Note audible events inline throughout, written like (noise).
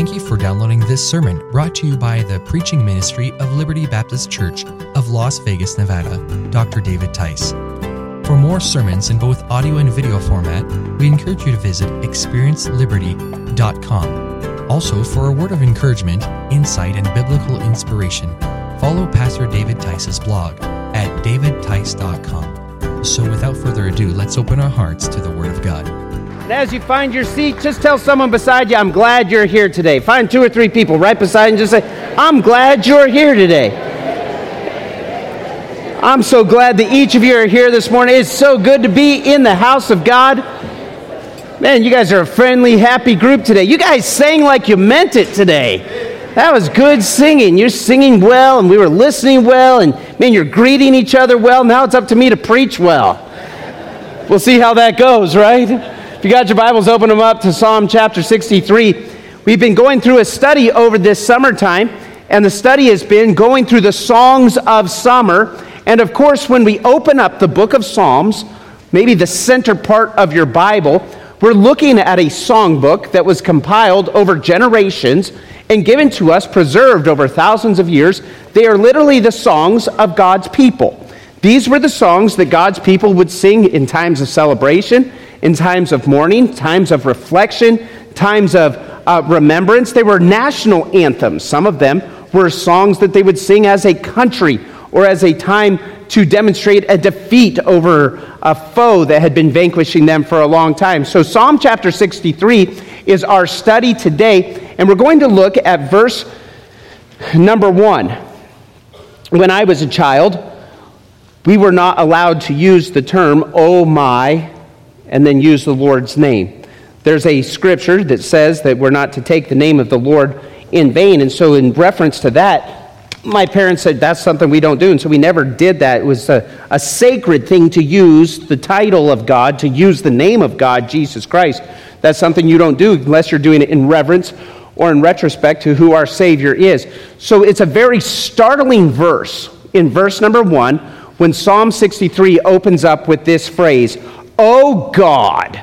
Thank you for downloading this sermon brought to you by the preaching ministry of Liberty Baptist Church of Las Vegas, Nevada, Dr. David Tice. For more sermons in both audio and video format, we encourage you to visit experienceliberty.com. Also, for a word of encouragement, insight, and biblical inspiration, follow Pastor David Tice's blog at davidtice.com. So, without further ado, let's open our hearts to the Word of God. And as you find your seat, just tell someone beside you, I'm glad you're here today. Find two or three people right beside you and just say, I'm glad you're here today. I'm so glad that each of you are here this morning. It's so good to be in the house of God. Man, you guys are a friendly, happy group today. You guys sang like you meant it today. That was good singing. You're singing well, and we were listening well, and man, you're greeting each other well. Now it's up to me to preach well. We'll see how that goes, right? If you got your Bibles, open them up to Psalm chapter 63. We've been going through a study over this summertime, and the study has been going through the songs of summer. And of course, when we open up the book of Psalms, maybe the center part of your Bible, we're looking at a songbook that was compiled over generations and given to us, preserved over thousands of years. They are literally the songs of God's people. These were the songs that God's people would sing in times of celebration in times of mourning, times of reflection, times of uh, remembrance. They were national anthems. Some of them were songs that they would sing as a country or as a time to demonstrate a defeat over a foe that had been vanquishing them for a long time. So, Psalm chapter 63 is our study today, and we're going to look at verse number one. When I was a child, we were not allowed to use the term, oh my, and then use the Lord's name. There's a scripture that says that we're not to take the name of the Lord in vain. And so, in reference to that, my parents said that's something we don't do. And so we never did that. It was a, a sacred thing to use the title of God, to use the name of God, Jesus Christ. That's something you don't do unless you're doing it in reverence or in retrospect to who our Savior is. So it's a very startling verse in verse number one when Psalm 63 opens up with this phrase oh God.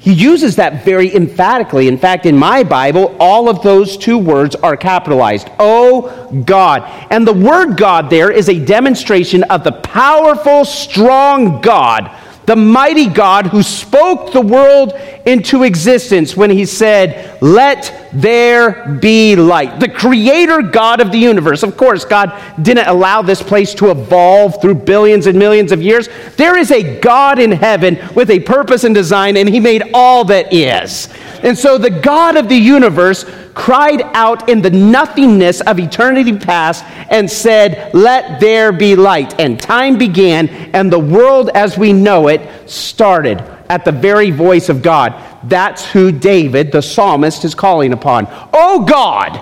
He uses that very emphatically. In fact, in my Bible, all of those two words are capitalized. Oh God. And the word God there is a demonstration of the powerful, strong God the mighty God who spoke the world into existence when he said, Let there be light. The creator God of the universe. Of course, God didn't allow this place to evolve through billions and millions of years. There is a God in heaven with a purpose and design, and he made all that is. And so the God of the universe cried out in the nothingness of eternity past and said, Let there be light. And time began, and the world as we know it started at the very voice of God. That's who David, the psalmist, is calling upon. Oh God!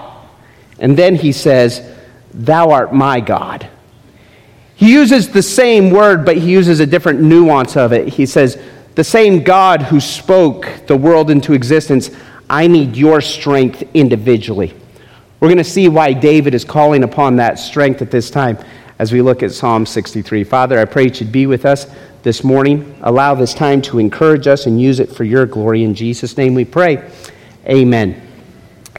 And then he says, Thou art my God. He uses the same word, but he uses a different nuance of it. He says, The same God who spoke the world into existence, I need your strength individually. We're going to see why David is calling upon that strength at this time as we look at Psalm 63. Father, I pray you should be with us this morning. Allow this time to encourage us and use it for your glory. In Jesus' name we pray. Amen.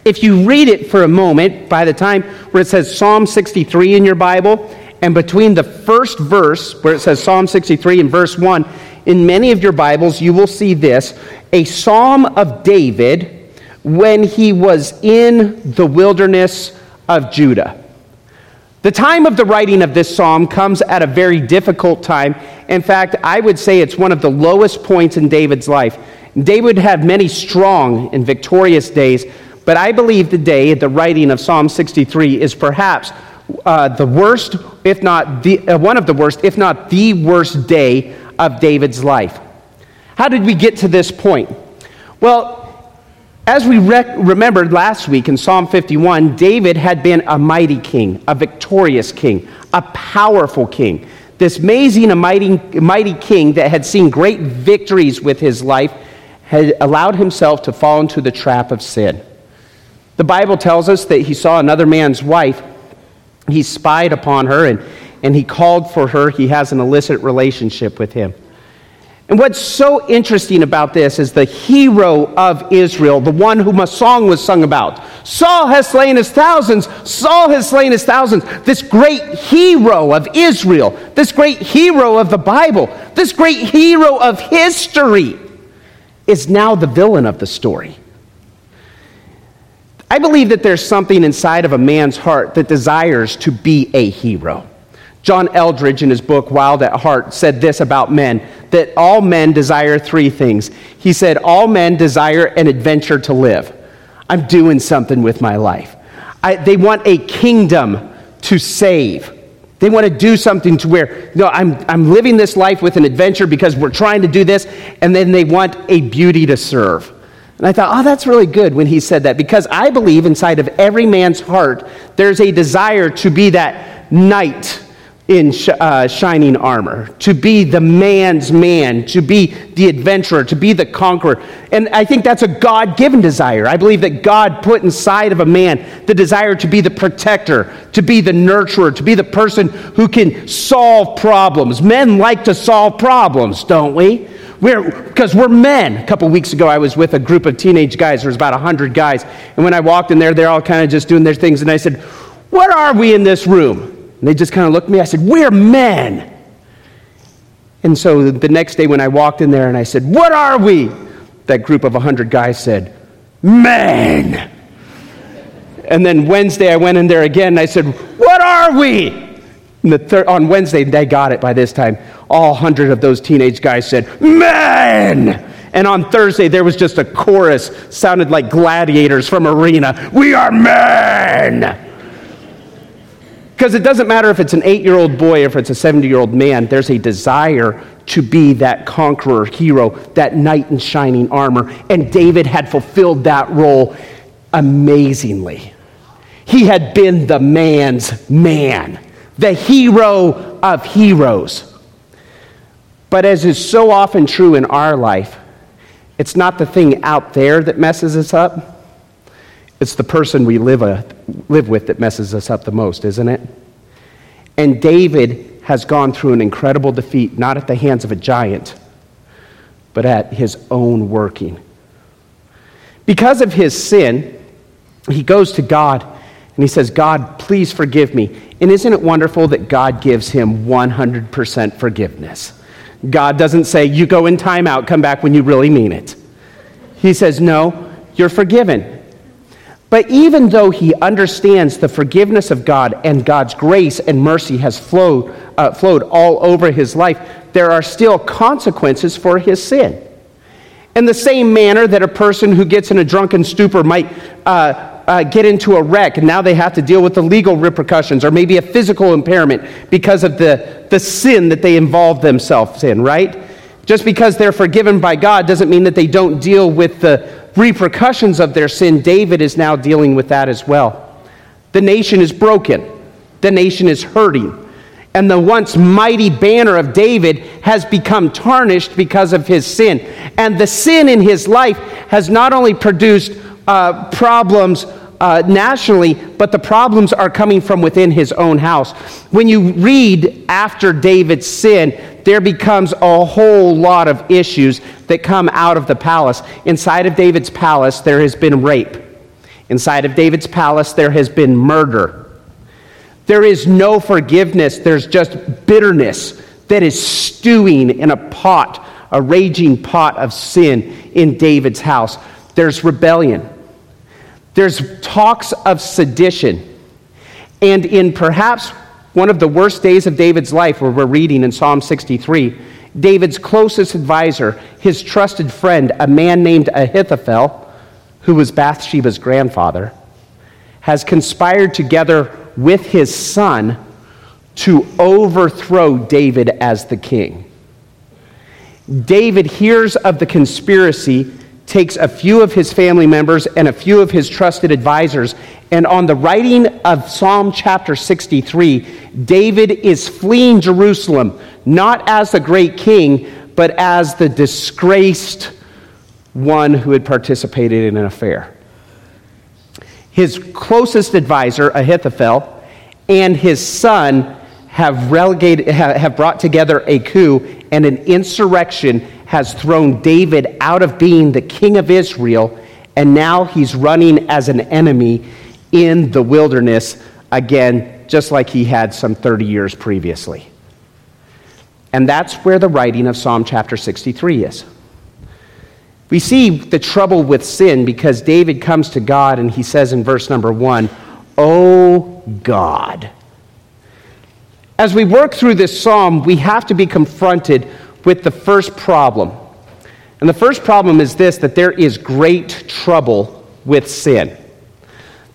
If you read it for a moment, by the time where it says Psalm 63 in your Bible, and between the first verse, where it says Psalm 63 and verse 1, in many of your Bibles, you will see this a psalm of David when he was in the wilderness of Judah. The time of the writing of this psalm comes at a very difficult time. In fact, I would say it's one of the lowest points in David's life. David had many strong and victorious days, but I believe the day the writing of Psalm 63 is perhaps uh, the worst, if not the, uh, one of the worst, if not the worst day of David's life. How did we get to this point? Well, as we remembered last week in Psalm 51, David had been a mighty king, a victorious king, a powerful king. This amazing and mighty, mighty king that had seen great victories with his life had allowed himself to fall into the trap of sin. The Bible tells us that he saw another man's wife. He spied upon her and, and he called for her. He has an illicit relationship with him. And what's so interesting about this is the hero of Israel, the one whom a song was sung about. Saul has slain his thousands. Saul has slain his thousands. This great hero of Israel, this great hero of the Bible, this great hero of history is now the villain of the story. I believe that there's something inside of a man's heart that desires to be a hero. John Eldredge, in his book Wild at Heart, said this about men that all men desire three things. He said, All men desire an adventure to live. I'm doing something with my life. I, they want a kingdom to save. They want to do something to where, no, I'm, I'm living this life with an adventure because we're trying to do this, and then they want a beauty to serve. And I thought, oh, that's really good when he said that because I believe inside of every man's heart there's a desire to be that knight in sh- uh, shining armor, to be the man's man, to be the adventurer, to be the conqueror. And I think that's a God given desire. I believe that God put inside of a man the desire to be the protector, to be the nurturer, to be the person who can solve problems. Men like to solve problems, don't we? Because we're, we're, men. A couple weeks ago, I was with a group of teenage guys. There was about 100 guys. And when I walked in there, they're all kind of just doing their things. And I said, What are we in this room? And they just kind of looked at me. I said, We're men. And so the next day when I walked in there and I said, What are we? That group of 100 guys said, Men. And then Wednesday I went in there again and I said, What are we? And the thir- on Wednesday, they got it by this time. All 100 of those teenage guys said, Men. And on Thursday, there was just a chorus, sounded like gladiators from arena. We are men. Because it doesn't matter if it's an eight year old boy or if it's a 70 year old man, there's a desire to be that conqueror hero, that knight in shining armor. And David had fulfilled that role amazingly. He had been the man's man, the hero of heroes. But as is so often true in our life, it's not the thing out there that messes us up it's the person we live, a, live with that messes us up the most, isn't it? And David has gone through an incredible defeat, not at the hands of a giant, but at his own working. Because of his sin, he goes to God and he says, God, please forgive me. And isn't it wonderful that God gives him 100% forgiveness? God doesn't say, you go in timeout, come back when you really mean it. He says, no, you're forgiven. But even though he understands the forgiveness of God and God's grace and mercy has flowed, uh, flowed all over his life, there are still consequences for his sin. In the same manner that a person who gets in a drunken stupor might uh, uh, get into a wreck and now they have to deal with the legal repercussions or maybe a physical impairment because of the, the sin that they involve themselves in, right? Just because they're forgiven by God doesn't mean that they don't deal with the, repercussions of their sin, David is now dealing with that as well. The nation is broken, the nation is hurting. And the once mighty banner of David has become tarnished because of his sin. And the sin in his life has not only produced uh, problems uh, nationally, but the problems are coming from within his own house. When you read after David's sin, there becomes a whole lot of issues that come out of the palace. Inside of David's palace, there has been rape. Inside of David's palace, there has been murder. There is no forgiveness, there's just bitterness that is stewing in a pot, a raging pot of sin in David's house. There's rebellion. There's talks of sedition. And in perhaps one of the worst days of David's life, where we're reading in Psalm 63, David's closest advisor, his trusted friend, a man named Ahithophel, who was Bathsheba's grandfather, has conspired together with his son to overthrow David as the king. David hears of the conspiracy takes a few of his family members and a few of his trusted advisors. And on the writing of Psalm chapter 63, David is fleeing Jerusalem, not as the great king, but as the disgraced one who had participated in an affair. His closest advisor, Ahithophel, and his son have relegated have brought together a coup and an insurrection has thrown David out of being the king of Israel, and now he's running as an enemy in the wilderness again, just like he had some 30 years previously. And that's where the writing of Psalm chapter 63 is. We see the trouble with sin because David comes to God and he says in verse number one, Oh God. As we work through this psalm, we have to be confronted with the first problem. And the first problem is this that there is great trouble with sin.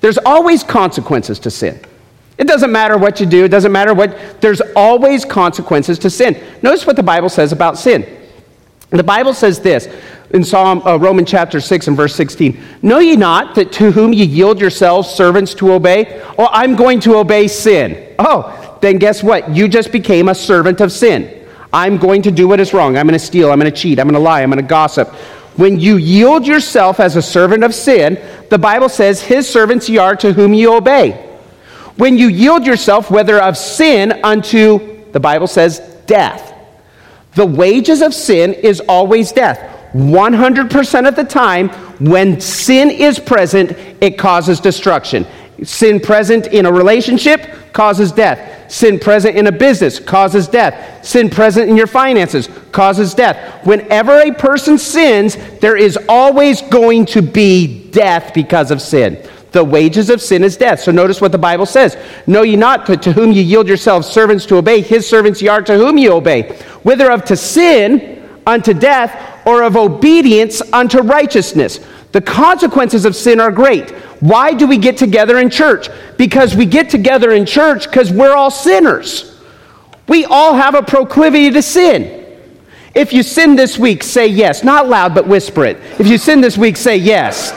There's always consequences to sin. It doesn't matter what you do, it doesn't matter what, there's always consequences to sin. Notice what the Bible says about sin. The Bible says this in Psalm uh, Roman chapter 6 and verse 16. Know ye not that to whom ye yield yourselves servants to obey? Oh, I'm going to obey sin. Oh, then guess what? You just became a servant of sin. I'm going to do what is wrong. I'm going to steal. I'm going to cheat. I'm going to lie. I'm going to gossip. When you yield yourself as a servant of sin, the Bible says, His servants ye are to whom ye obey. When you yield yourself, whether of sin unto, the Bible says, death. The wages of sin is always death. 100% of the time, when sin is present, it causes destruction. Sin present in a relationship causes death. Sin present in a business causes death. Sin present in your finances causes death. Whenever a person sins, there is always going to be death because of sin. The wages of sin is death. So notice what the Bible says. Know ye not that to whom ye yield yourselves servants to obey, his servants ye are to whom ye obey, whether of to sin unto death, or of obedience unto righteousness. The consequences of sin are great. Why do we get together in church? Because we get together in church because we're all sinners. We all have a proclivity to sin. If you sin this week, say yes. Not loud, but whisper it. If you sin this week, say yes.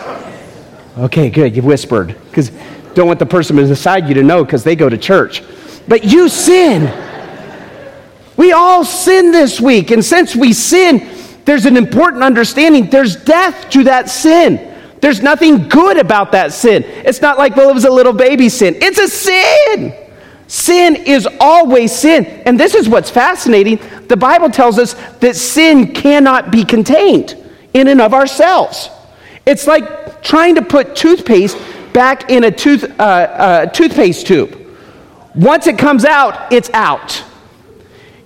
Okay, good. You whispered because don't want the person beside you to know because they go to church. But you sin. We all sin this week. And since we sin, there's an important understanding. There's death to that sin. There's nothing good about that sin. It's not like, well, it was a little baby sin. It's a sin. Sin is always sin. And this is what's fascinating. The Bible tells us that sin cannot be contained in and of ourselves. It's like trying to put toothpaste back in a tooth, uh, uh, toothpaste tube. Once it comes out, it's out.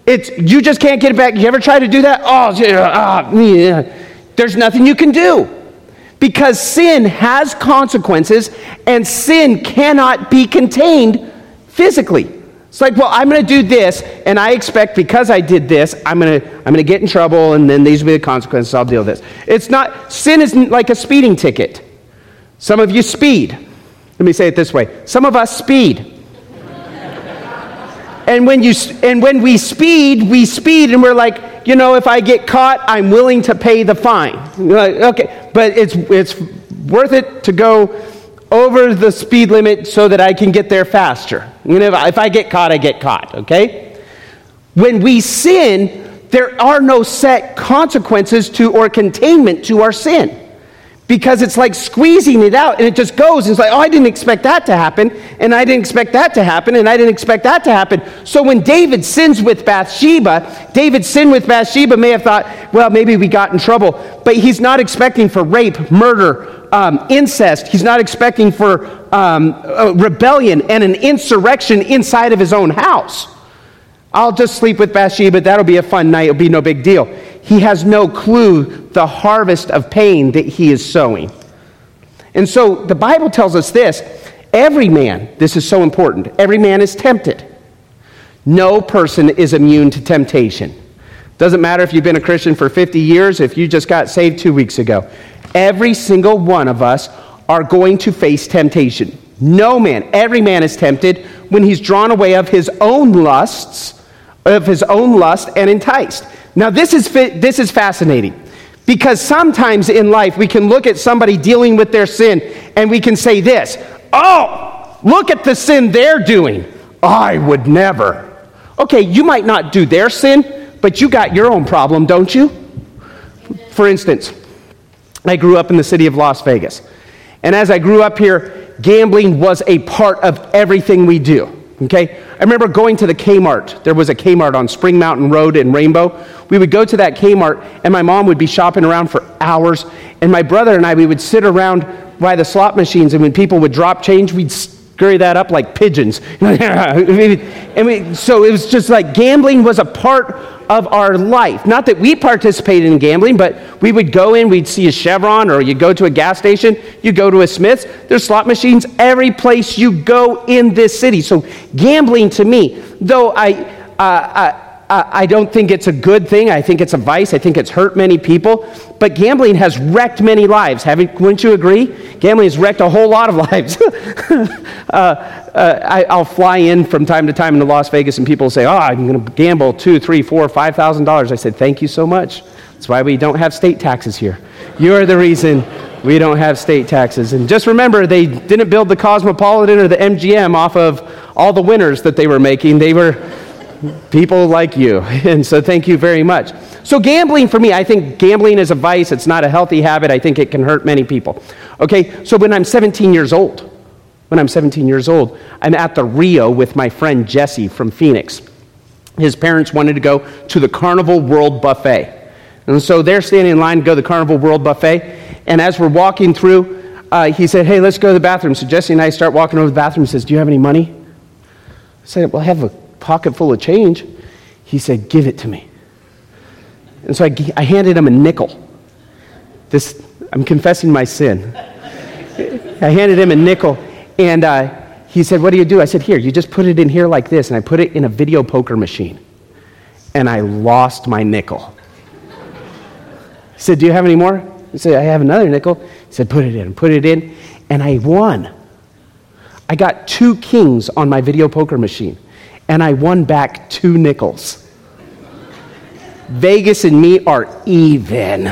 It's, you just can't get it back. You ever try to do that? Oh, yeah, uh, oh, uh, yeah. There's nothing you can do because sin has consequences and sin cannot be contained physically. It's like, well, I'm going to do this, and I expect because I did this, I'm going to I'm going to get in trouble, and then these will be the consequences. I'll deal with this. It's not sin isn't like a speeding ticket. Some of you speed. Let me say it this way: some of us speed. And when you and when we speed, we speed, and we're like, you know, if I get caught, I'm willing to pay the fine. Like, okay, but it's it's worth it to go over the speed limit so that I can get there faster. You know, if I get caught, I get caught, okay? When we sin, there are no set consequences to or containment to our sin. Because it's like squeezing it out and it just goes. It's like, oh, I didn't expect that to happen, and I didn't expect that to happen, and I didn't expect that to happen. So when David sins with Bathsheba, David sin with Bathsheba may have thought, well, maybe we got in trouble. But he's not expecting for rape, murder, um, incest. He's not expecting for um, rebellion and an insurrection inside of his own house. I'll just sleep with Bathsheba. That'll be a fun night. It'll be no big deal. He has no clue the harvest of pain that he is sowing. And so the Bible tells us this every man, this is so important, every man is tempted. No person is immune to temptation. Doesn't matter if you've been a Christian for 50 years, if you just got saved two weeks ago. Every single one of us are going to face temptation. No man, every man is tempted when he's drawn away of his own lusts, of his own lust and enticed. Now, this is, this is fascinating because sometimes in life we can look at somebody dealing with their sin and we can say this Oh, look at the sin they're doing. I would never. Okay, you might not do their sin, but you got your own problem, don't you? For instance, I grew up in the city of Las Vegas. And as I grew up here, gambling was a part of everything we do. Okay? I remember going to the Kmart. There was a Kmart on Spring Mountain Road in Rainbow. We would go to that Kmart, and my mom would be shopping around for hours. And my brother and I, we would sit around by the slot machines, and when people would drop change, we'd scurry that up like pigeons. (laughs) and we, so it was just like gambling was a part of our life. Not that we participated in gambling, but we would go in, we'd see a Chevron, or you go to a gas station, you go to a Smith's, there's slot machines every place you go in this city. So gambling to me, though I, uh, I I don't think it's a good thing. I think it's a vice. I think it's hurt many people. But gambling has wrecked many lives. Haven't, wouldn't you agree? Gambling has wrecked a whole lot of (laughs) lives. uh, uh, I, will fly in from time to time into Las Vegas, and people say, "Oh, I'm going to gamble two, three, four, five thousand dollars." I said, "Thank you so much. That's why we don't have state taxes here. You're the reason we don't have state taxes." And just remember, they didn't build the Cosmopolitan or the MGM off of all the winners that they were making. They were people like you. (laughs) And so thank you very much. So, gambling for me, I think gambling is a vice. It's not a healthy habit. I think it can hurt many people. Okay, so when I'm 17 years old, when I'm 17 years old, I'm at the Rio with my friend Jesse from Phoenix. His parents wanted to go to the Carnival World Buffet. And so they're standing in line to go to the Carnival World Buffet. And as we're walking through, uh, he said, Hey, let's go to the bathroom. So Jesse and I start walking over to the bathroom. He says, Do you have any money? I said, Well, I have a pocket full of change. He said, Give it to me. And so I, I handed him a nickel. This, I'm confessing my sin. I handed him a nickel, and uh, he said, What do you do? I said, Here, you just put it in here like this. And I put it in a video poker machine. And I lost my nickel. He said, Do you have any more? I said, I have another nickel. He said, Put it in, put it in. And I won. I got two kings on my video poker machine and I won back two nickels. Vegas and me are even.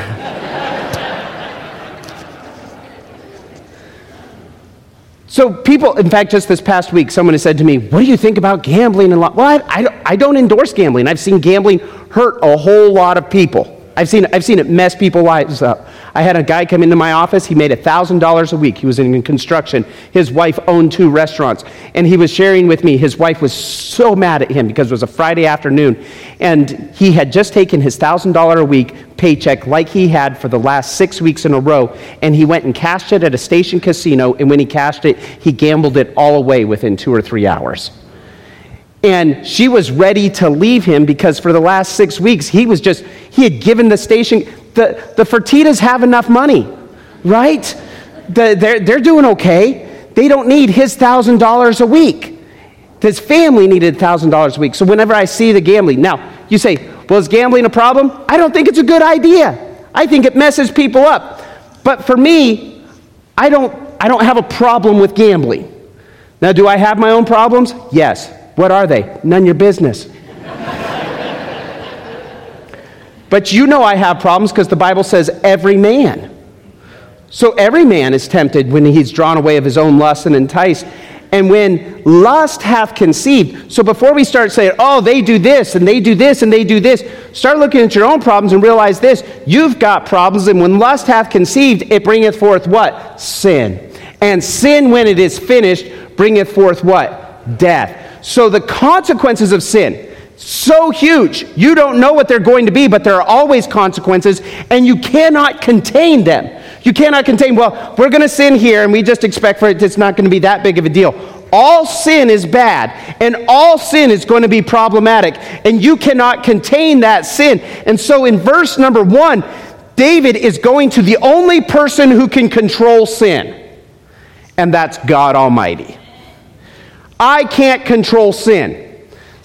So, people, in fact, just this past week, someone has said to me, What do you think about gambling? And well, I, I, I don't endorse gambling. I've seen gambling hurt a whole lot of people. I've seen, I've seen it mess people's lives up. I had a guy come into my office. He made $1,000 a week. He was in construction. His wife owned two restaurants. And he was sharing with me, his wife was so mad at him because it was a Friday afternoon. And he had just taken his $1,000 a week paycheck like he had for the last six weeks in a row. And he went and cashed it at a station casino. And when he cashed it, he gambled it all away within two or three hours. And she was ready to leave him because for the last six weeks, he was just, he had given the station, the, the Fertitas have enough money, right? The, they're, they're doing okay. They don't need his $1,000 a week. His family needed $1,000 a week. So whenever I see the gambling, now you say, well, is gambling a problem? I don't think it's a good idea. I think it messes people up. But for me, I don't, I don't have a problem with gambling. Now, do I have my own problems? Yes. What are they? None your business. But you know I have problems because the Bible says every man. So every man is tempted when he's drawn away of his own lust and enticed. And when lust hath conceived, so before we start saying, oh, they do this and they do this and they do this, start looking at your own problems and realize this you've got problems. And when lust hath conceived, it bringeth forth what? Sin. And sin, when it is finished, bringeth forth what? Death. So the consequences of sin, so huge. You don't know what they're going to be, but there are always consequences, and you cannot contain them. You cannot contain, well, we're going to sin here, and we just expect for it, it's not going to be that big of a deal. All sin is bad, and all sin is going to be problematic, and you cannot contain that sin. And so in verse number one, David is going to the only person who can control sin, and that's God Almighty. I can't control sin.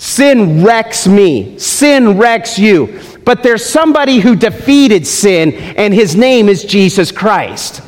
Sin wrecks me. Sin wrecks you. But there's somebody who defeated sin, and his name is Jesus Christ.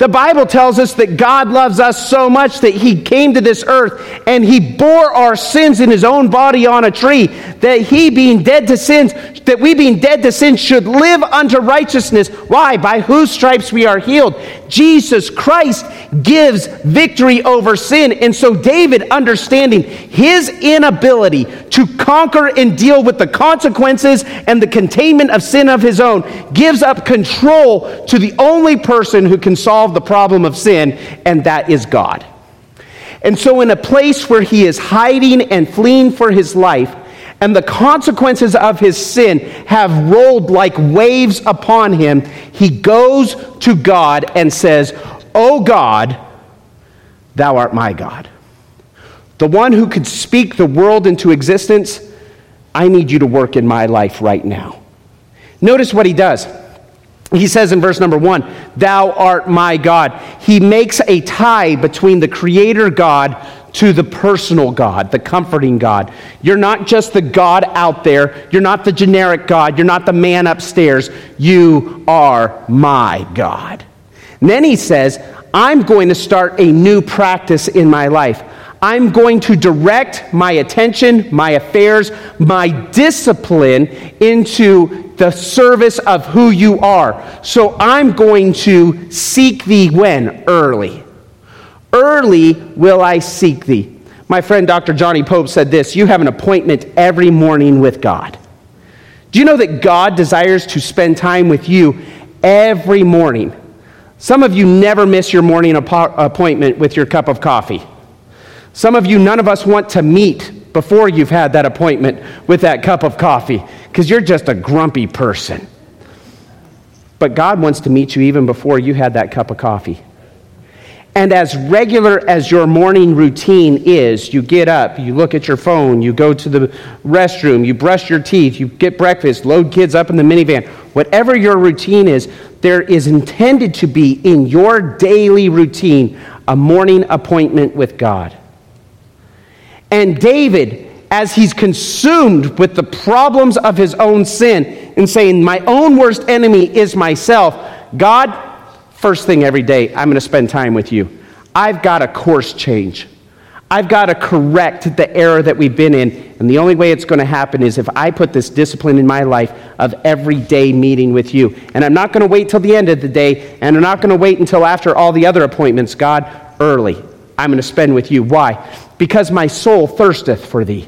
The Bible tells us that God loves us so much that He came to this earth and He bore our sins in His own body on a tree. That He, being dead to sins, that we, being dead to sin, should live unto righteousness. Why? By whose stripes we are healed. Jesus Christ gives victory over sin. And so, David, understanding his inability to conquer and deal with the consequences and the containment of sin of his own, gives up control to the only person who can solve solve the problem of sin, and that is God. And so, in a place where he is hiding and fleeing for his life, and the consequences of his sin have rolled like waves upon him, he goes to God and says, O God, thou art my God. The one who could speak the world into existence, I need you to work in my life right now. Notice what he does. He says in verse number one, Thou art my God. He makes a tie between the Creator God to the personal God, the comforting God. You're not just the God out there. You're not the generic God. You're not the man upstairs. You are my God. And then he says, I'm going to start a new practice in my life. I'm going to direct my attention, my affairs, my discipline into the service of who you are. So I'm going to seek thee when? Early. Early will I seek thee. My friend Dr. Johnny Pope said this You have an appointment every morning with God. Do you know that God desires to spend time with you every morning? Some of you never miss your morning appointment with your cup of coffee. Some of you, none of us want to meet before you've had that appointment with that cup of coffee because you're just a grumpy person. But God wants to meet you even before you had that cup of coffee. And as regular as your morning routine is, you get up, you look at your phone, you go to the restroom, you brush your teeth, you get breakfast, load kids up in the minivan, whatever your routine is, there is intended to be in your daily routine a morning appointment with God. And David, as he's consumed with the problems of his own sin and saying, My own worst enemy is myself, God, first thing every day, I'm going to spend time with you. I've got a course change. I've got to correct the error that we've been in. And the only way it's going to happen is if I put this discipline in my life of every day meeting with you. And I'm not going to wait till the end of the day, and I'm not going to wait until after all the other appointments. God, early. I'm going to spend with you. Why? Because my soul thirsteth for thee.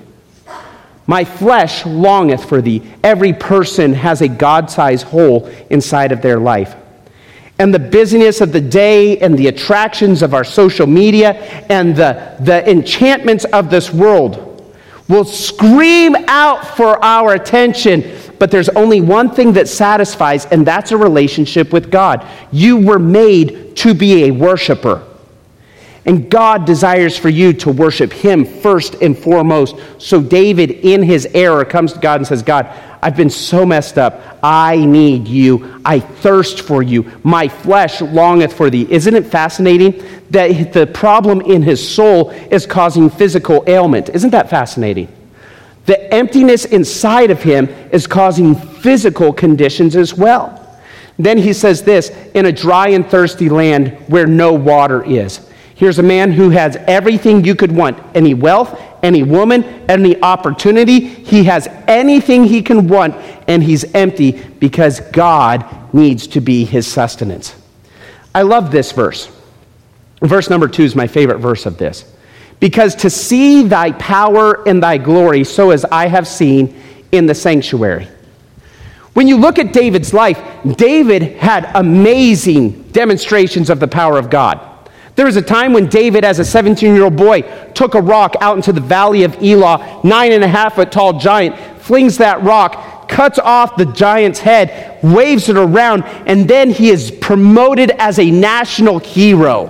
My flesh longeth for thee. Every person has a God sized hole inside of their life. And the busyness of the day and the attractions of our social media and the, the enchantments of this world will scream out for our attention. But there's only one thing that satisfies, and that's a relationship with God. You were made to be a worshiper. And God desires for you to worship Him first and foremost. So David, in his error, comes to God and says, God, I've been so messed up. I need you. I thirst for you. My flesh longeth for thee. Isn't it fascinating that the problem in his soul is causing physical ailment? Isn't that fascinating? The emptiness inside of him is causing physical conditions as well. Then he says this in a dry and thirsty land where no water is. Here's a man who has everything you could want any wealth, any woman, any opportunity. He has anything he can want, and he's empty because God needs to be his sustenance. I love this verse. Verse number two is my favorite verse of this. Because to see thy power and thy glory, so as I have seen in the sanctuary. When you look at David's life, David had amazing demonstrations of the power of God. There was a time when David, as a 17 year old boy, took a rock out into the valley of Elah, nine and a half foot tall giant, flings that rock, cuts off the giant's head, waves it around, and then he is promoted as a national hero.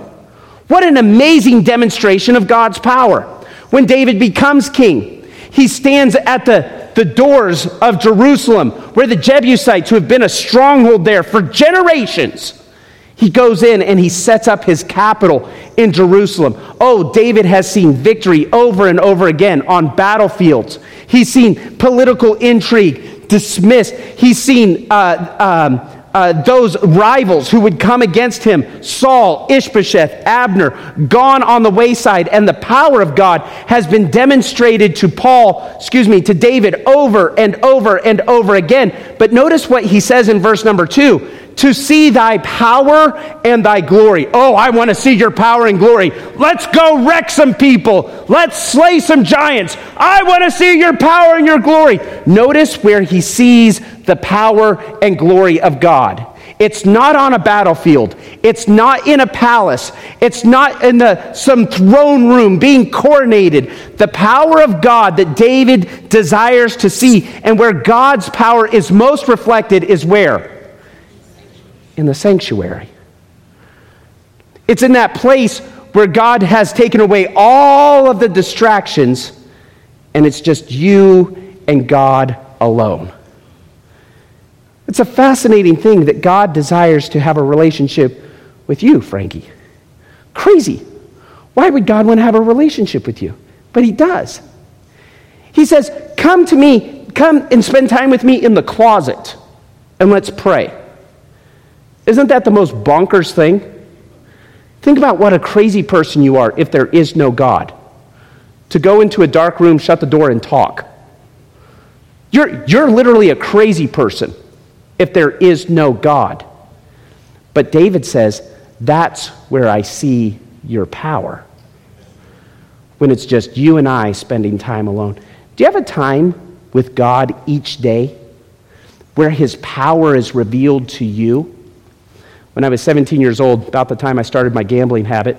What an amazing demonstration of God's power. When David becomes king, he stands at the, the doors of Jerusalem, where the Jebusites, who have been a stronghold there for generations, he goes in and he sets up his capital in Jerusalem. Oh, David has seen victory over and over again on battlefields. He's seen political intrigue dismissed. He's seen uh, um, uh, those rivals who would come against him Saul, Ishbosheth, Abner gone on the wayside, and the power of God has been demonstrated to Paul, excuse me, to David over and over and over again. But notice what he says in verse number two to see thy power and thy glory. Oh, I want to see your power and glory. Let's go wreck some people. Let's slay some giants. I want to see your power and your glory. Notice where he sees the power and glory of God. It's not on a battlefield. It's not in a palace. It's not in the, some throne room being coronated. The power of God that David desires to see and where God's power is most reflected is where? In the sanctuary. It's in that place where God has taken away all of the distractions and it's just you and God alone. It's a fascinating thing that God desires to have a relationship with you, Frankie. Crazy. Why would God want to have a relationship with you? But He does. He says, Come to me, come and spend time with me in the closet, and let's pray. Isn't that the most bonkers thing? Think about what a crazy person you are if there is no God. To go into a dark room, shut the door, and talk. You're, you're literally a crazy person if there is no God. But David says, that's where I see your power. When it's just you and I spending time alone. Do you have a time with God each day where his power is revealed to you? When I was 17 years old, about the time I started my gambling habit,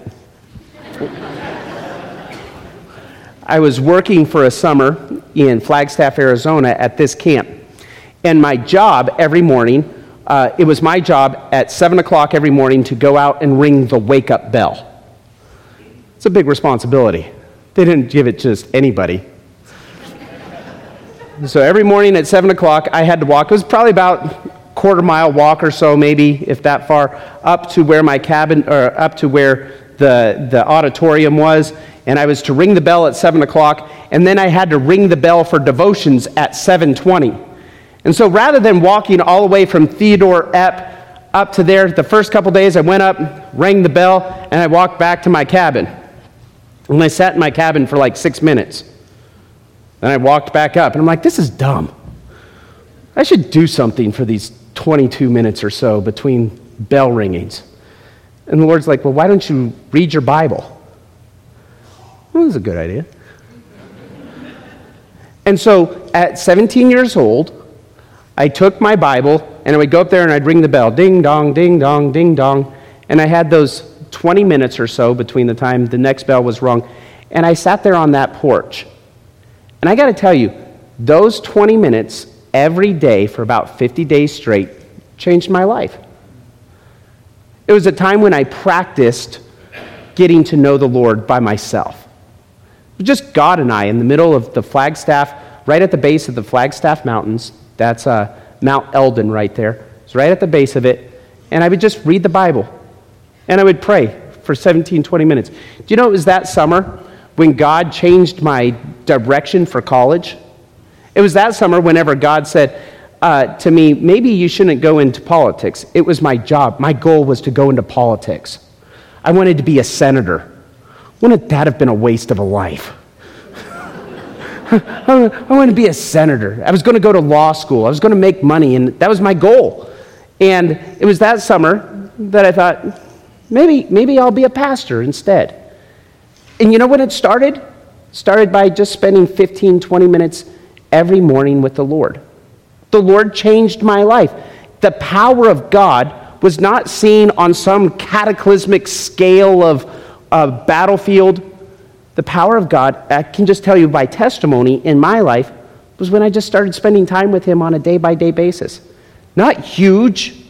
I was working for a summer in Flagstaff, Arizona at this camp. And my job every morning, uh, it was my job at 7 o'clock every morning to go out and ring the wake up bell. It's a big responsibility. They didn't give it to just anybody. so every morning at 7 o'clock, I had to walk. It was probably about quarter mile walk or so, maybe, if that far, up to where my cabin, or up to where the, the auditorium was. And I was to ring the bell at 7 o'clock, and then I had to ring the bell for devotions at 7.20. And so rather than walking all the way from Theodore Epp up to there, the first couple days I went up, rang the bell, and I walked back to my cabin. And I sat in my cabin for like six minutes. Then I walked back up, and I'm like, this is dumb. I should do something for these 22 minutes or so between bell ringings. And the Lord's like, Well, why don't you read your Bible? Well, was a good idea. and so at 17 years old, I took my Bible and I would go up there and I'd ring the bell ding dong, ding dong, ding dong. And I had those 20 minutes or so between the time the next bell was rung. And I sat there on that porch. And I got to tell you, those 20 minutes every day for about 50 days straight changed my life. It was a time when I practiced getting to know the Lord by myself. Just God and I in the middle of the Flagstaff, right at the base of the Flagstaff Mountains. That's uh, Mount Elden right there. It's right at the base of it. And I would just read the Bible. And I would pray for 17, 20 minutes. Do you know it was that summer when God changed my direction for college? It was that summer whenever God said uh, to me, maybe you shouldn't go into politics. It was my job. My goal was to go into politics. I wanted to be a senator. Wouldn't that have been a waste of a life? (laughs) I wanted to be a senator. I was going to go to law school. I was going to make money, and that was my goal. And it was that summer that I thought, maybe, maybe I'll be a pastor instead. And you know when it started? Started by just spending 15, 20 minutes every morning with the Lord. The Lord changed my life. The power of God was not seen on some cataclysmic scale of a battlefield. The power of God, I can just tell you by testimony in my life, was when I just started spending time with Him on a day by day basis. Not huge,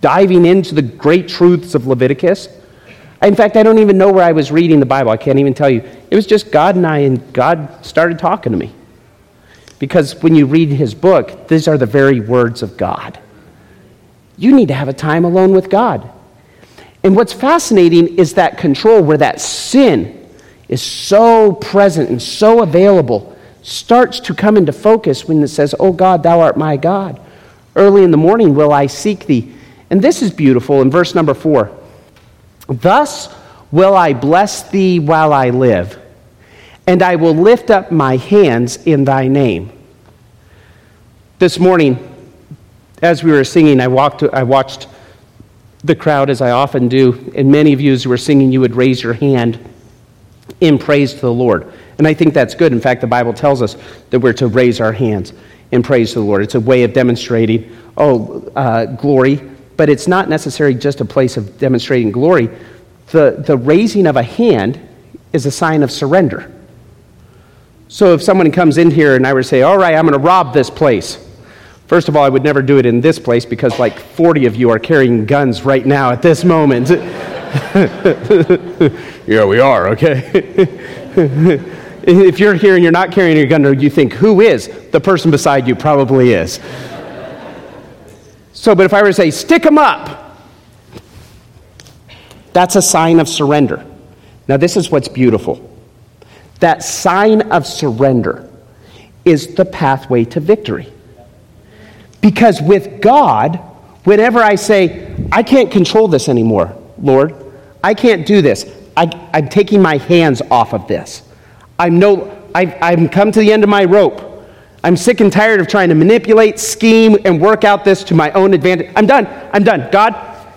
diving into the great truths of Leviticus. In fact, I don't even know where I was reading the Bible. I can't even tell you. It was just God and I, and God started talking to me. Because when you read his book, these are the very words of God. You need to have a time alone with God. And what's fascinating is that control where that sin is so present and so available starts to come into focus when it says, Oh God, thou art my God. Early in the morning will I seek thee. And this is beautiful in verse number four. Thus will I bless thee while I live and I will lift up my hands in thy name. This morning, as we were singing, I, walked, I watched the crowd as I often do, and many of you as were singing, you would raise your hand in praise to the Lord. And I think that's good. In fact, the Bible tells us that we're to raise our hands in praise to the Lord. It's a way of demonstrating, oh, uh, glory but it's not necessarily just a place of demonstrating glory. The, the raising of a hand is a sign of surrender. So if someone comes in here and I were to say, All right, I'm going to rob this place. First of all, I would never do it in this place because like 40 of you are carrying guns right now at this moment. (laughs) yeah, we are, okay? (laughs) if you're here and you're not carrying your gun, you think, Who is? The person beside you probably is. So, but if I were to say, Stick them up, that's a sign of surrender. Now, this is what's beautiful. That sign of surrender is the pathway to victory. Because with God, whenever I say, I can't control this anymore, Lord, I can't do this, I, am taking my hands off of this. I'm no, I've, I've come to the end of my rope. I'm sick and tired of trying to manipulate, scheme, and work out this to my own advantage. I'm done. I'm done. God,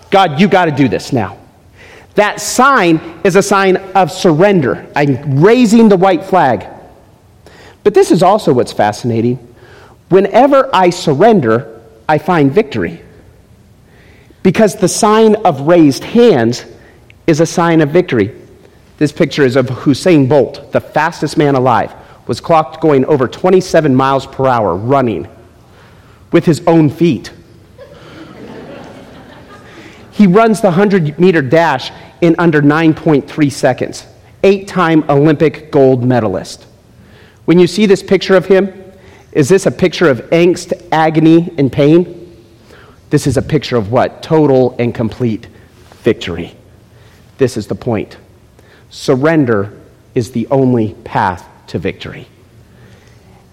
God, you got to do this now. That sign is a sign of surrender. I'm raising the white flag. But this is also what's fascinating. Whenever I surrender, I find victory. Because the sign of raised hands is a sign of victory. This picture is of Usain Bolt, the fastest man alive, was clocked going over 27 miles per hour running with his own feet. He runs the 100 meter dash in under 9.3 seconds, eight time Olympic gold medalist. When you see this picture of him, is this a picture of angst, agony, and pain? This is a picture of what? Total and complete victory. This is the point. Surrender is the only path to victory.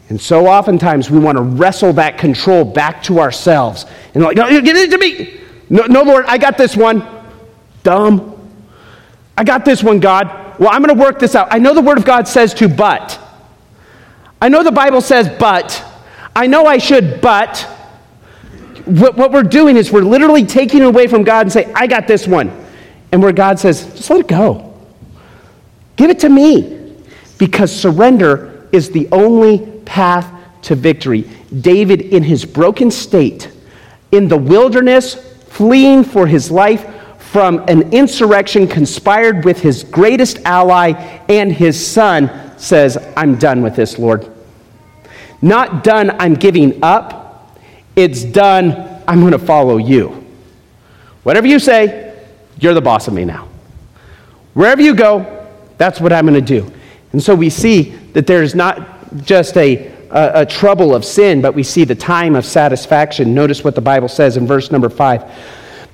And so oftentimes we want to wrestle that control back to ourselves. And like, no, give it to me. No, no, Lord, I got this one. Dumb. I got this one, God. Well, I'm going to work this out. I know the Word of God says to, but. I know the Bible says, but. I know I should, but. What, what we're doing is we're literally taking away from God and say, I got this one. And where God says, just let it go. Give it to me. Because surrender is the only path to victory. David, in his broken state, in the wilderness, fleeing for his life from an insurrection conspired with his greatest ally and his son, says, I'm done with this, Lord. Not done, I'm giving up. It's done, I'm going to follow you. Whatever you say, you're the boss of me now. Wherever you go, that's what I'm going to do. And so we see that there's not just a, a, a, trouble of sin, but we see the time of satisfaction. Notice what the Bible says in verse number five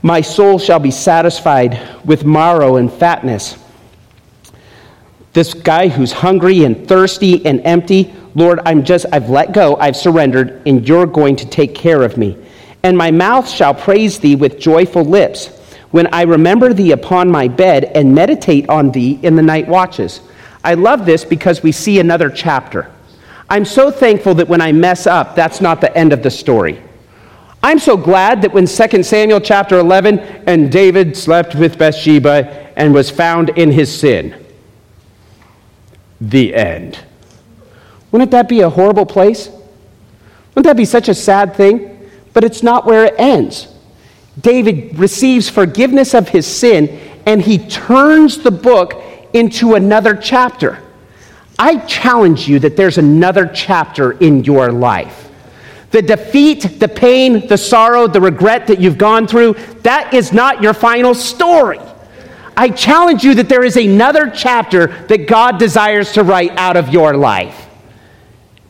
My soul shall be satisfied with marrow and fatness this guy who's hungry and thirsty and empty, Lord, I'm just, I've let go, I've surrendered, and you're going to take care of me. And my mouth shall praise thee with joyful lips when I remember thee upon my bed and meditate on thee in the night watches. I love this because we see another chapter. I'm so thankful that when I mess up, that's not the end of the story. I'm so glad that when 2 Samuel chapter 11 and David slept with Bathsheba and was found in his sin the end. Wouldn't that be a horrible place? Wouldn't that be such a sad thing? But it's not where it ends. David receives forgiveness of his sin and he turns the book into another chapter. I challenge you that there's another chapter in your life. The defeat, the pain, the sorrow, the regret that you've gone through, that is not your final story. I challenge you that there is another chapter that God desires to write out of your life.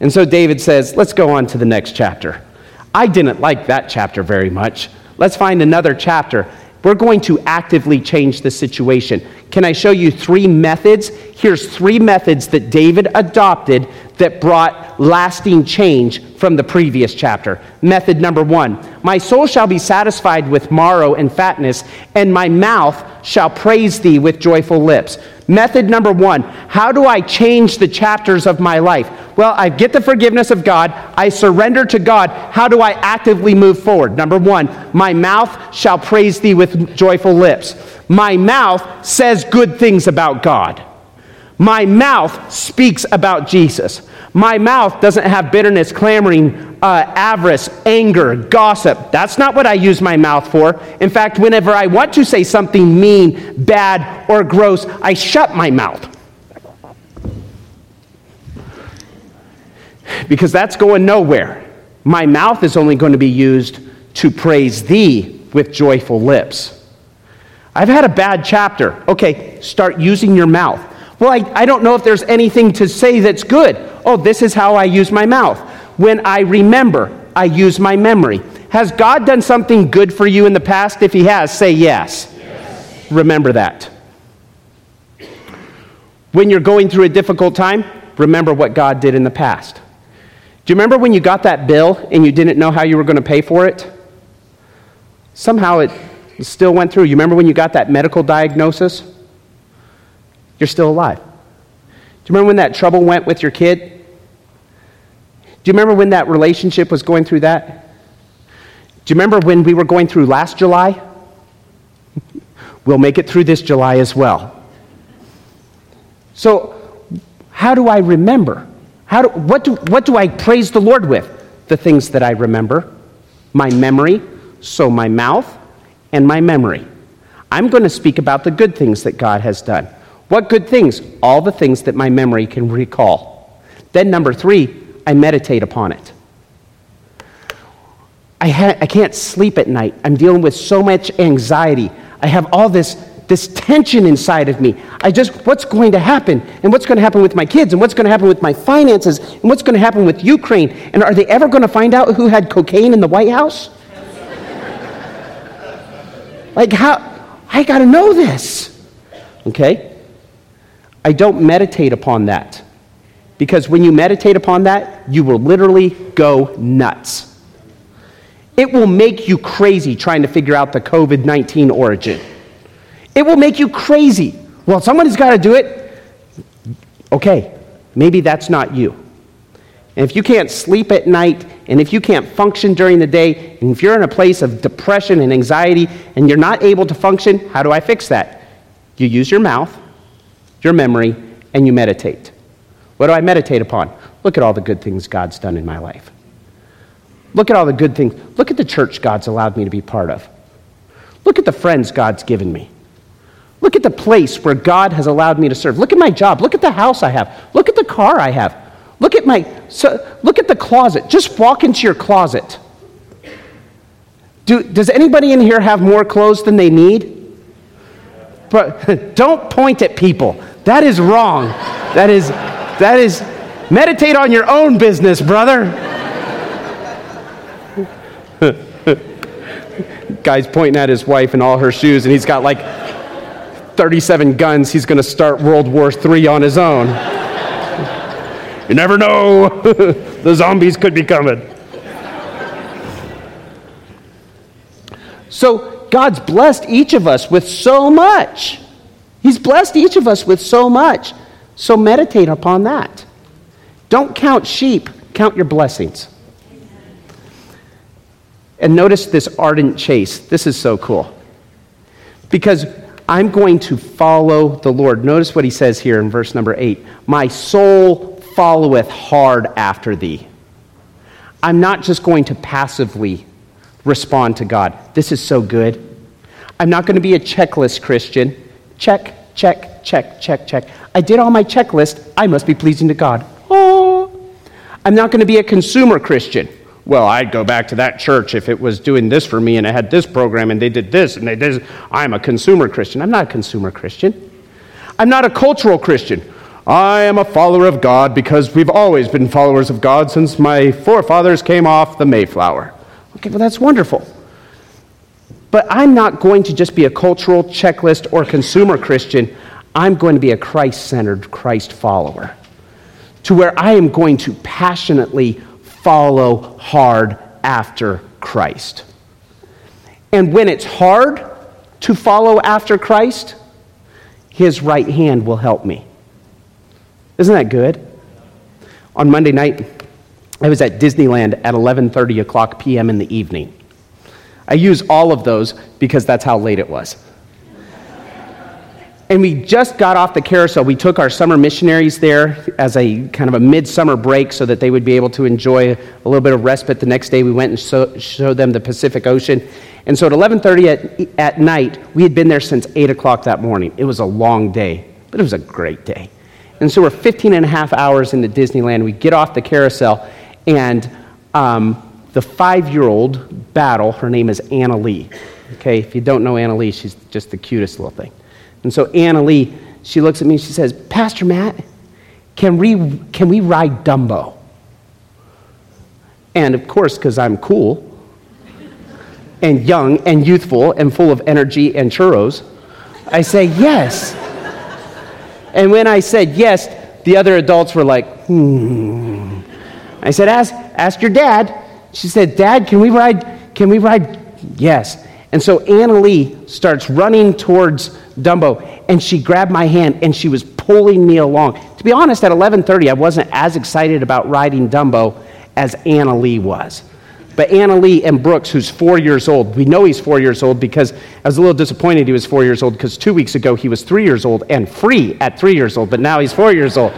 And so David says, let's go on to the next chapter. I didn't like that chapter very much. Let's find another chapter. We're going to actively change the situation. Can I show you three methods? Here's three methods that David adopted that brought lasting change from the previous chapter. Method number one My soul shall be satisfied with marrow and fatness, and my mouth shall praise thee with joyful lips. Method number one How do I change the chapters of my life? Well, I get the forgiveness of God, I surrender to God. How do I actively move forward? Number one, my mouth shall praise thee with joyful lips. My mouth says good things about God. My mouth speaks about Jesus. My mouth doesn't have bitterness, clamoring, uh, avarice, anger, gossip. That's not what I use my mouth for. In fact, whenever I want to say something mean, bad, or gross, I shut my mouth. Because that's going nowhere. My mouth is only going to be used to praise thee with joyful lips. I've had a bad chapter. Okay, start using your mouth. Well, I, I don't know if there's anything to say that's good. Oh, this is how I use my mouth. When I remember, I use my memory. Has God done something good for you in the past? If He has, say yes. yes. Remember that. When you're going through a difficult time, remember what God did in the past. Do you remember when you got that bill and you didn't know how you were going to pay for it? Somehow it still went through. You remember when you got that medical diagnosis? You're still alive. Do you remember when that trouble went with your kid? Do you remember when that relationship was going through that? Do you remember when we were going through last July? (laughs) we'll make it through this July as well. So, how do I remember? How do, what, do, what do I praise the Lord with? The things that I remember, my memory, so my mouth and my memory. I'm going to speak about the good things that God has done. What good things? All the things that my memory can recall. Then, number three, I meditate upon it. I, ha- I can't sleep at night. I'm dealing with so much anxiety. I have all this this tension inside of me. I just, what's going to happen? And what's going to happen with my kids? And what's going to happen with my finances? And what's going to happen with Ukraine? And are they ever going to find out who had cocaine in the White House? (laughs) like, how? I got to know this. Okay? I don't meditate upon that. Because when you meditate upon that, you will literally go nuts. It will make you crazy trying to figure out the COVID 19 origin. It will make you crazy. Well, somebody's got to do it. Okay, maybe that's not you. And if you can't sleep at night, and if you can't function during the day, and if you're in a place of depression and anxiety, and you're not able to function, how do I fix that? You use your mouth, your memory, and you meditate. What do I meditate upon? Look at all the good things God's done in my life. Look at all the good things. Look at the church God's allowed me to be part of. Look at the friends God's given me. Look at the place where God has allowed me to serve. Look at my job. Look at the house I have. Look at the car I have. Look at my so, look at the closet. Just walk into your closet. Do, does anybody in here have more clothes than they need? But (laughs) don't point at people. That is wrong. That is that is meditate on your own business, brother. Guy's pointing at his wife and all her shoes, and he's got like 37 guns, he's going to start World War III on his own. you never know, (laughs) the zombies could be coming. So, God's blessed each of us with so much. He's blessed each of us with so much. So, meditate upon that. Don't count sheep, count your blessings. And notice this ardent chase. This is so cool. Because I'm going to follow the Lord. Notice what he says here in verse number eight My soul followeth hard after thee. I'm not just going to passively respond to God. This is so good. I'm not going to be a checklist Christian. Check, check, check, check, check. I did all my checklist. I must be pleasing to God. Oh. I'm not going to be a consumer Christian well, I'd go back to that church if it was doing this for me and it had this program and they did this and they did. I'm a consumer Christian. I'm not a consumer Christian. I'm not a cultural Christian. I am a follower of God because we've always been followers of God since my forefathers came off the Mayflower. Okay, well, that's wonderful. But I'm not going to just be a cultural checklist or consumer Christian. I'm going to be a Christ centered Christ follower to where I am going to passionately follow hard after Christ. And when it's hard to follow after Christ, his right hand will help me. Isn't that good? On Monday night, I was at Disneyland at 11:30 o'clock p.m. in the evening. I use all of those because that's how late it was. and we just got off the carousel. We took our summer missionaries there as a kind of a midsummer break so that they would be able to enjoy a little bit of respite. The next day, we went and so, showed them the Pacific Ocean. And so at 11:30 at, at night, we had been there since 8 o'clock that morning. It was a long day, but it was a great day. And so we're 15 and a half hours into Disneyland. We get off the carousel, and um, the five-year-old battle. Her name is Anna Lee. Okay, if you don't know Anna Lee, she's just the cutest little thing. And so Anna Lee, she looks at me and she says, Pastor Matt, can we, can we ride Dumbo? And of course, because I'm cool and young and youthful and full of energy and churros, I say yes. and when I said yes, the other adults were like, hmm. I said, ask, ask your dad. She said, Dad, can we ride? Can we ride? Yes. And so Anna Lee starts running towards Dumbo, and she grabbed my hand and she was pulling me along. To be honest, at 11:30, I wasn't as excited about riding Dumbo as Anna Lee was. But Anna Lee and Brooks, who's four years old, we know he's four years old because I was a little disappointed he was four years old because two weeks ago he was three years old and free at three years old, but now he's four years old.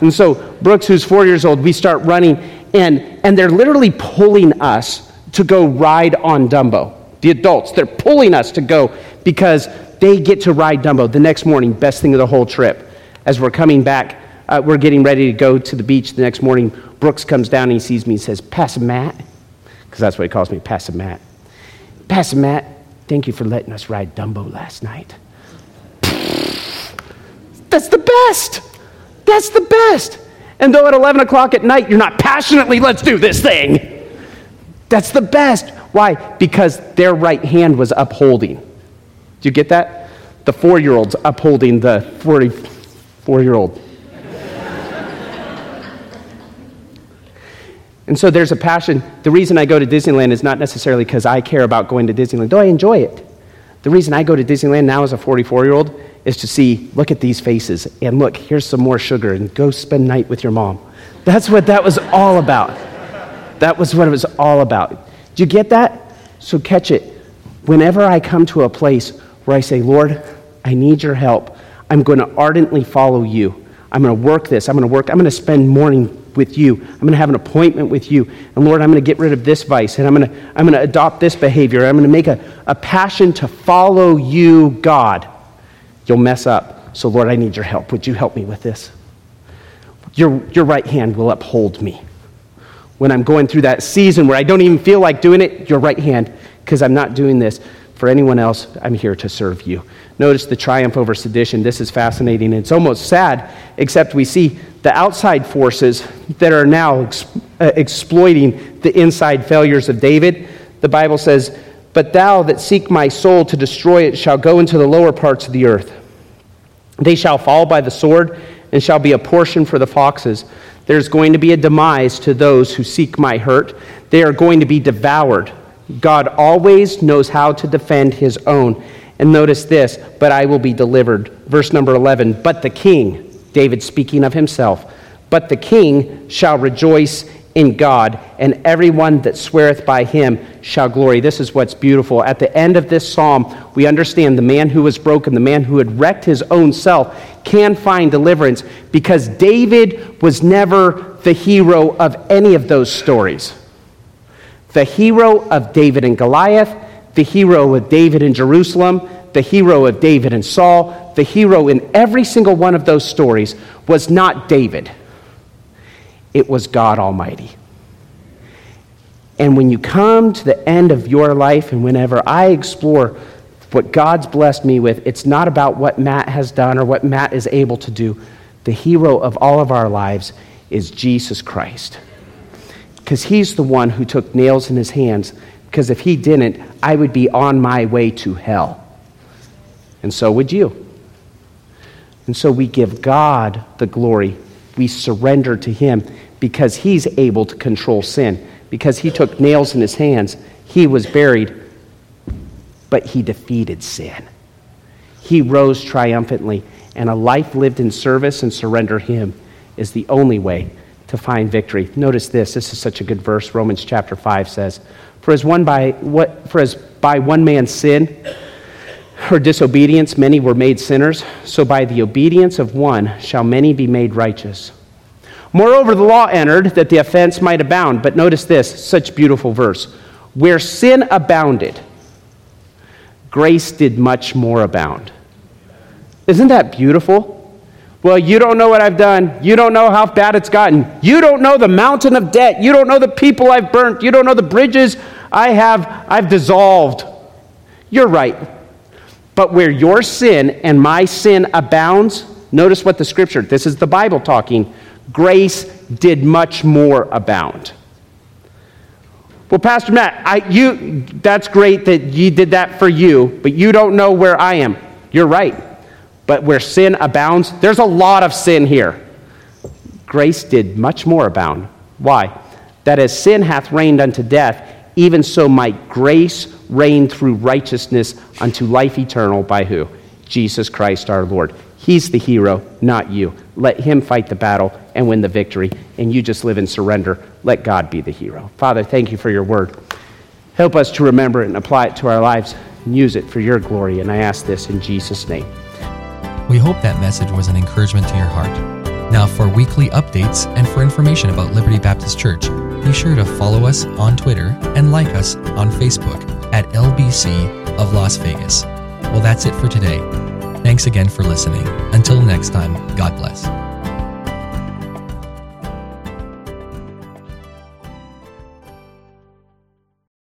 And so Brooks, who's four years old, we start running, and, and they're literally pulling us to go ride on Dumbo the adults. They're pulling us to go because they get to ride Dumbo the next morning, best thing of the whole trip. As we're coming back, uh, we're getting ready to go to the beach the next morning. Brooks comes down and he sees me and says, Pastor Matt, because that's what he calls me, Pastor Matt. Pastor Matt, thank you for letting us ride Dumbo last night. (laughs) That's the best. That's the best. And though at 11 o'clock at night you're not passionately, let's do this thing, that's the best. Why? Because their right hand was upholding. Do you get that? The four year old's upholding the 44 year old. and so there's a passion. The reason I go to Disneyland is not necessarily because I care about going to Disneyland, though I enjoy it. The reason I go to Disneyland now as a 44 year old is to see, look at these faces, and look, here's some more sugar, and go spend night with your mom. That's what that was all about. That was what it was all about. Do you get that? So catch it. Whenever I come to a place where I say, Lord, I need your help, I'm going to ardently follow you. I'm going to work this. I'm going to work. I'm going to spend morning with you. I'm going to have an appointment with you. And Lord, I'm going to get rid of this vice and I'm going to, I'm going to adopt this behavior. I'm going to make a, a passion to follow you, God. You'll mess up. So, Lord, I need your help. Would you help me with this? Your, your right hand will uphold me when I'm going through that season where I don't even feel like doing it, your right hand, because I'm not doing this for anyone else. I'm here to serve you. Notice the triumph over sedition. This is fascinating. It's almost sad, except we see the outside forces that are now ex- uh, exploiting the inside failures of David. The Bible says, But thou that seek my soul to destroy it shall go into the lower parts of the earth. They shall fall by the sword and shall be a portion for the foxes. There's going to be a demise to those who seek my hurt. They are going to be devoured. God always knows how to defend his own. And notice this, but I will be delivered. Verse number 11, but the king, David speaking of himself, but the king shall rejoice in God, and everyone that sweareth by him shall glory. This is what's beautiful. At the end of this psalm, we understand the man who was broken, the man who had wrecked his own self, can find deliverance because David was never the hero of any of those stories. The hero of David and Goliath, the hero of David in Jerusalem, the hero of David and Saul, the hero in every single one of those stories was not David it was God Almighty. And when you come to the end of your life, and whenever I explore what God's blessed me with, it's not about what Matt has done or what Matt is able to do. The hero of all of our lives is Jesus Christ. Because he's the one who took nails in his hands. Because if he didn't, I would be on my way to hell. And so would you. And so we give God the glory we surrender to Him because He's able to control sin. Because He took nails in His hands, He was buried, but He defeated sin. He rose triumphantly, and a life lived in service and surrender Him is the only way to find victory. Notice this. This is such a good verse. Romans chapter 5 says, For as, one by, what, for as by one man's sin, her disobedience, many were made sinners, so by the obedience of one shall many be made righteous. Moreover, the law entered that the offense might abound. But notice this such beautiful verse. Where sin abounded, grace did much more abound. Isn't that beautiful? Well, you don't know what I've done. You don't know how bad it's gotten. You don't know the mountain of debt. You don't know the people I've burnt. You don't know the bridges I have I've dissolved. You're right. But where your sin and my sin abounds, notice what the scripture, this is the Bible talking, grace did much more abound. Well, Pastor Matt, I, you, that's great that you did that for you, but you don't know where I am. You're right. But where sin abounds, there's a lot of sin here. Grace did much more abound. Why? That as sin hath reigned unto death, even so might grace reign through righteousness unto life eternal by who? Jesus Christ our Lord. He's the hero, not you. Let him fight the battle and win the victory, and you just live in surrender. Let God be the hero. Father, thank you for your word. Help us to remember it and apply it to our lives and use it for your glory. And I ask this in Jesus' name. We hope that message was an encouragement to your heart. Now, for weekly updates and for information about Liberty Baptist Church, be sure to follow us on Twitter and like us on Facebook at LBC of Las Vegas. Well, that's it for today. Thanks again for listening. Until next time, God bless.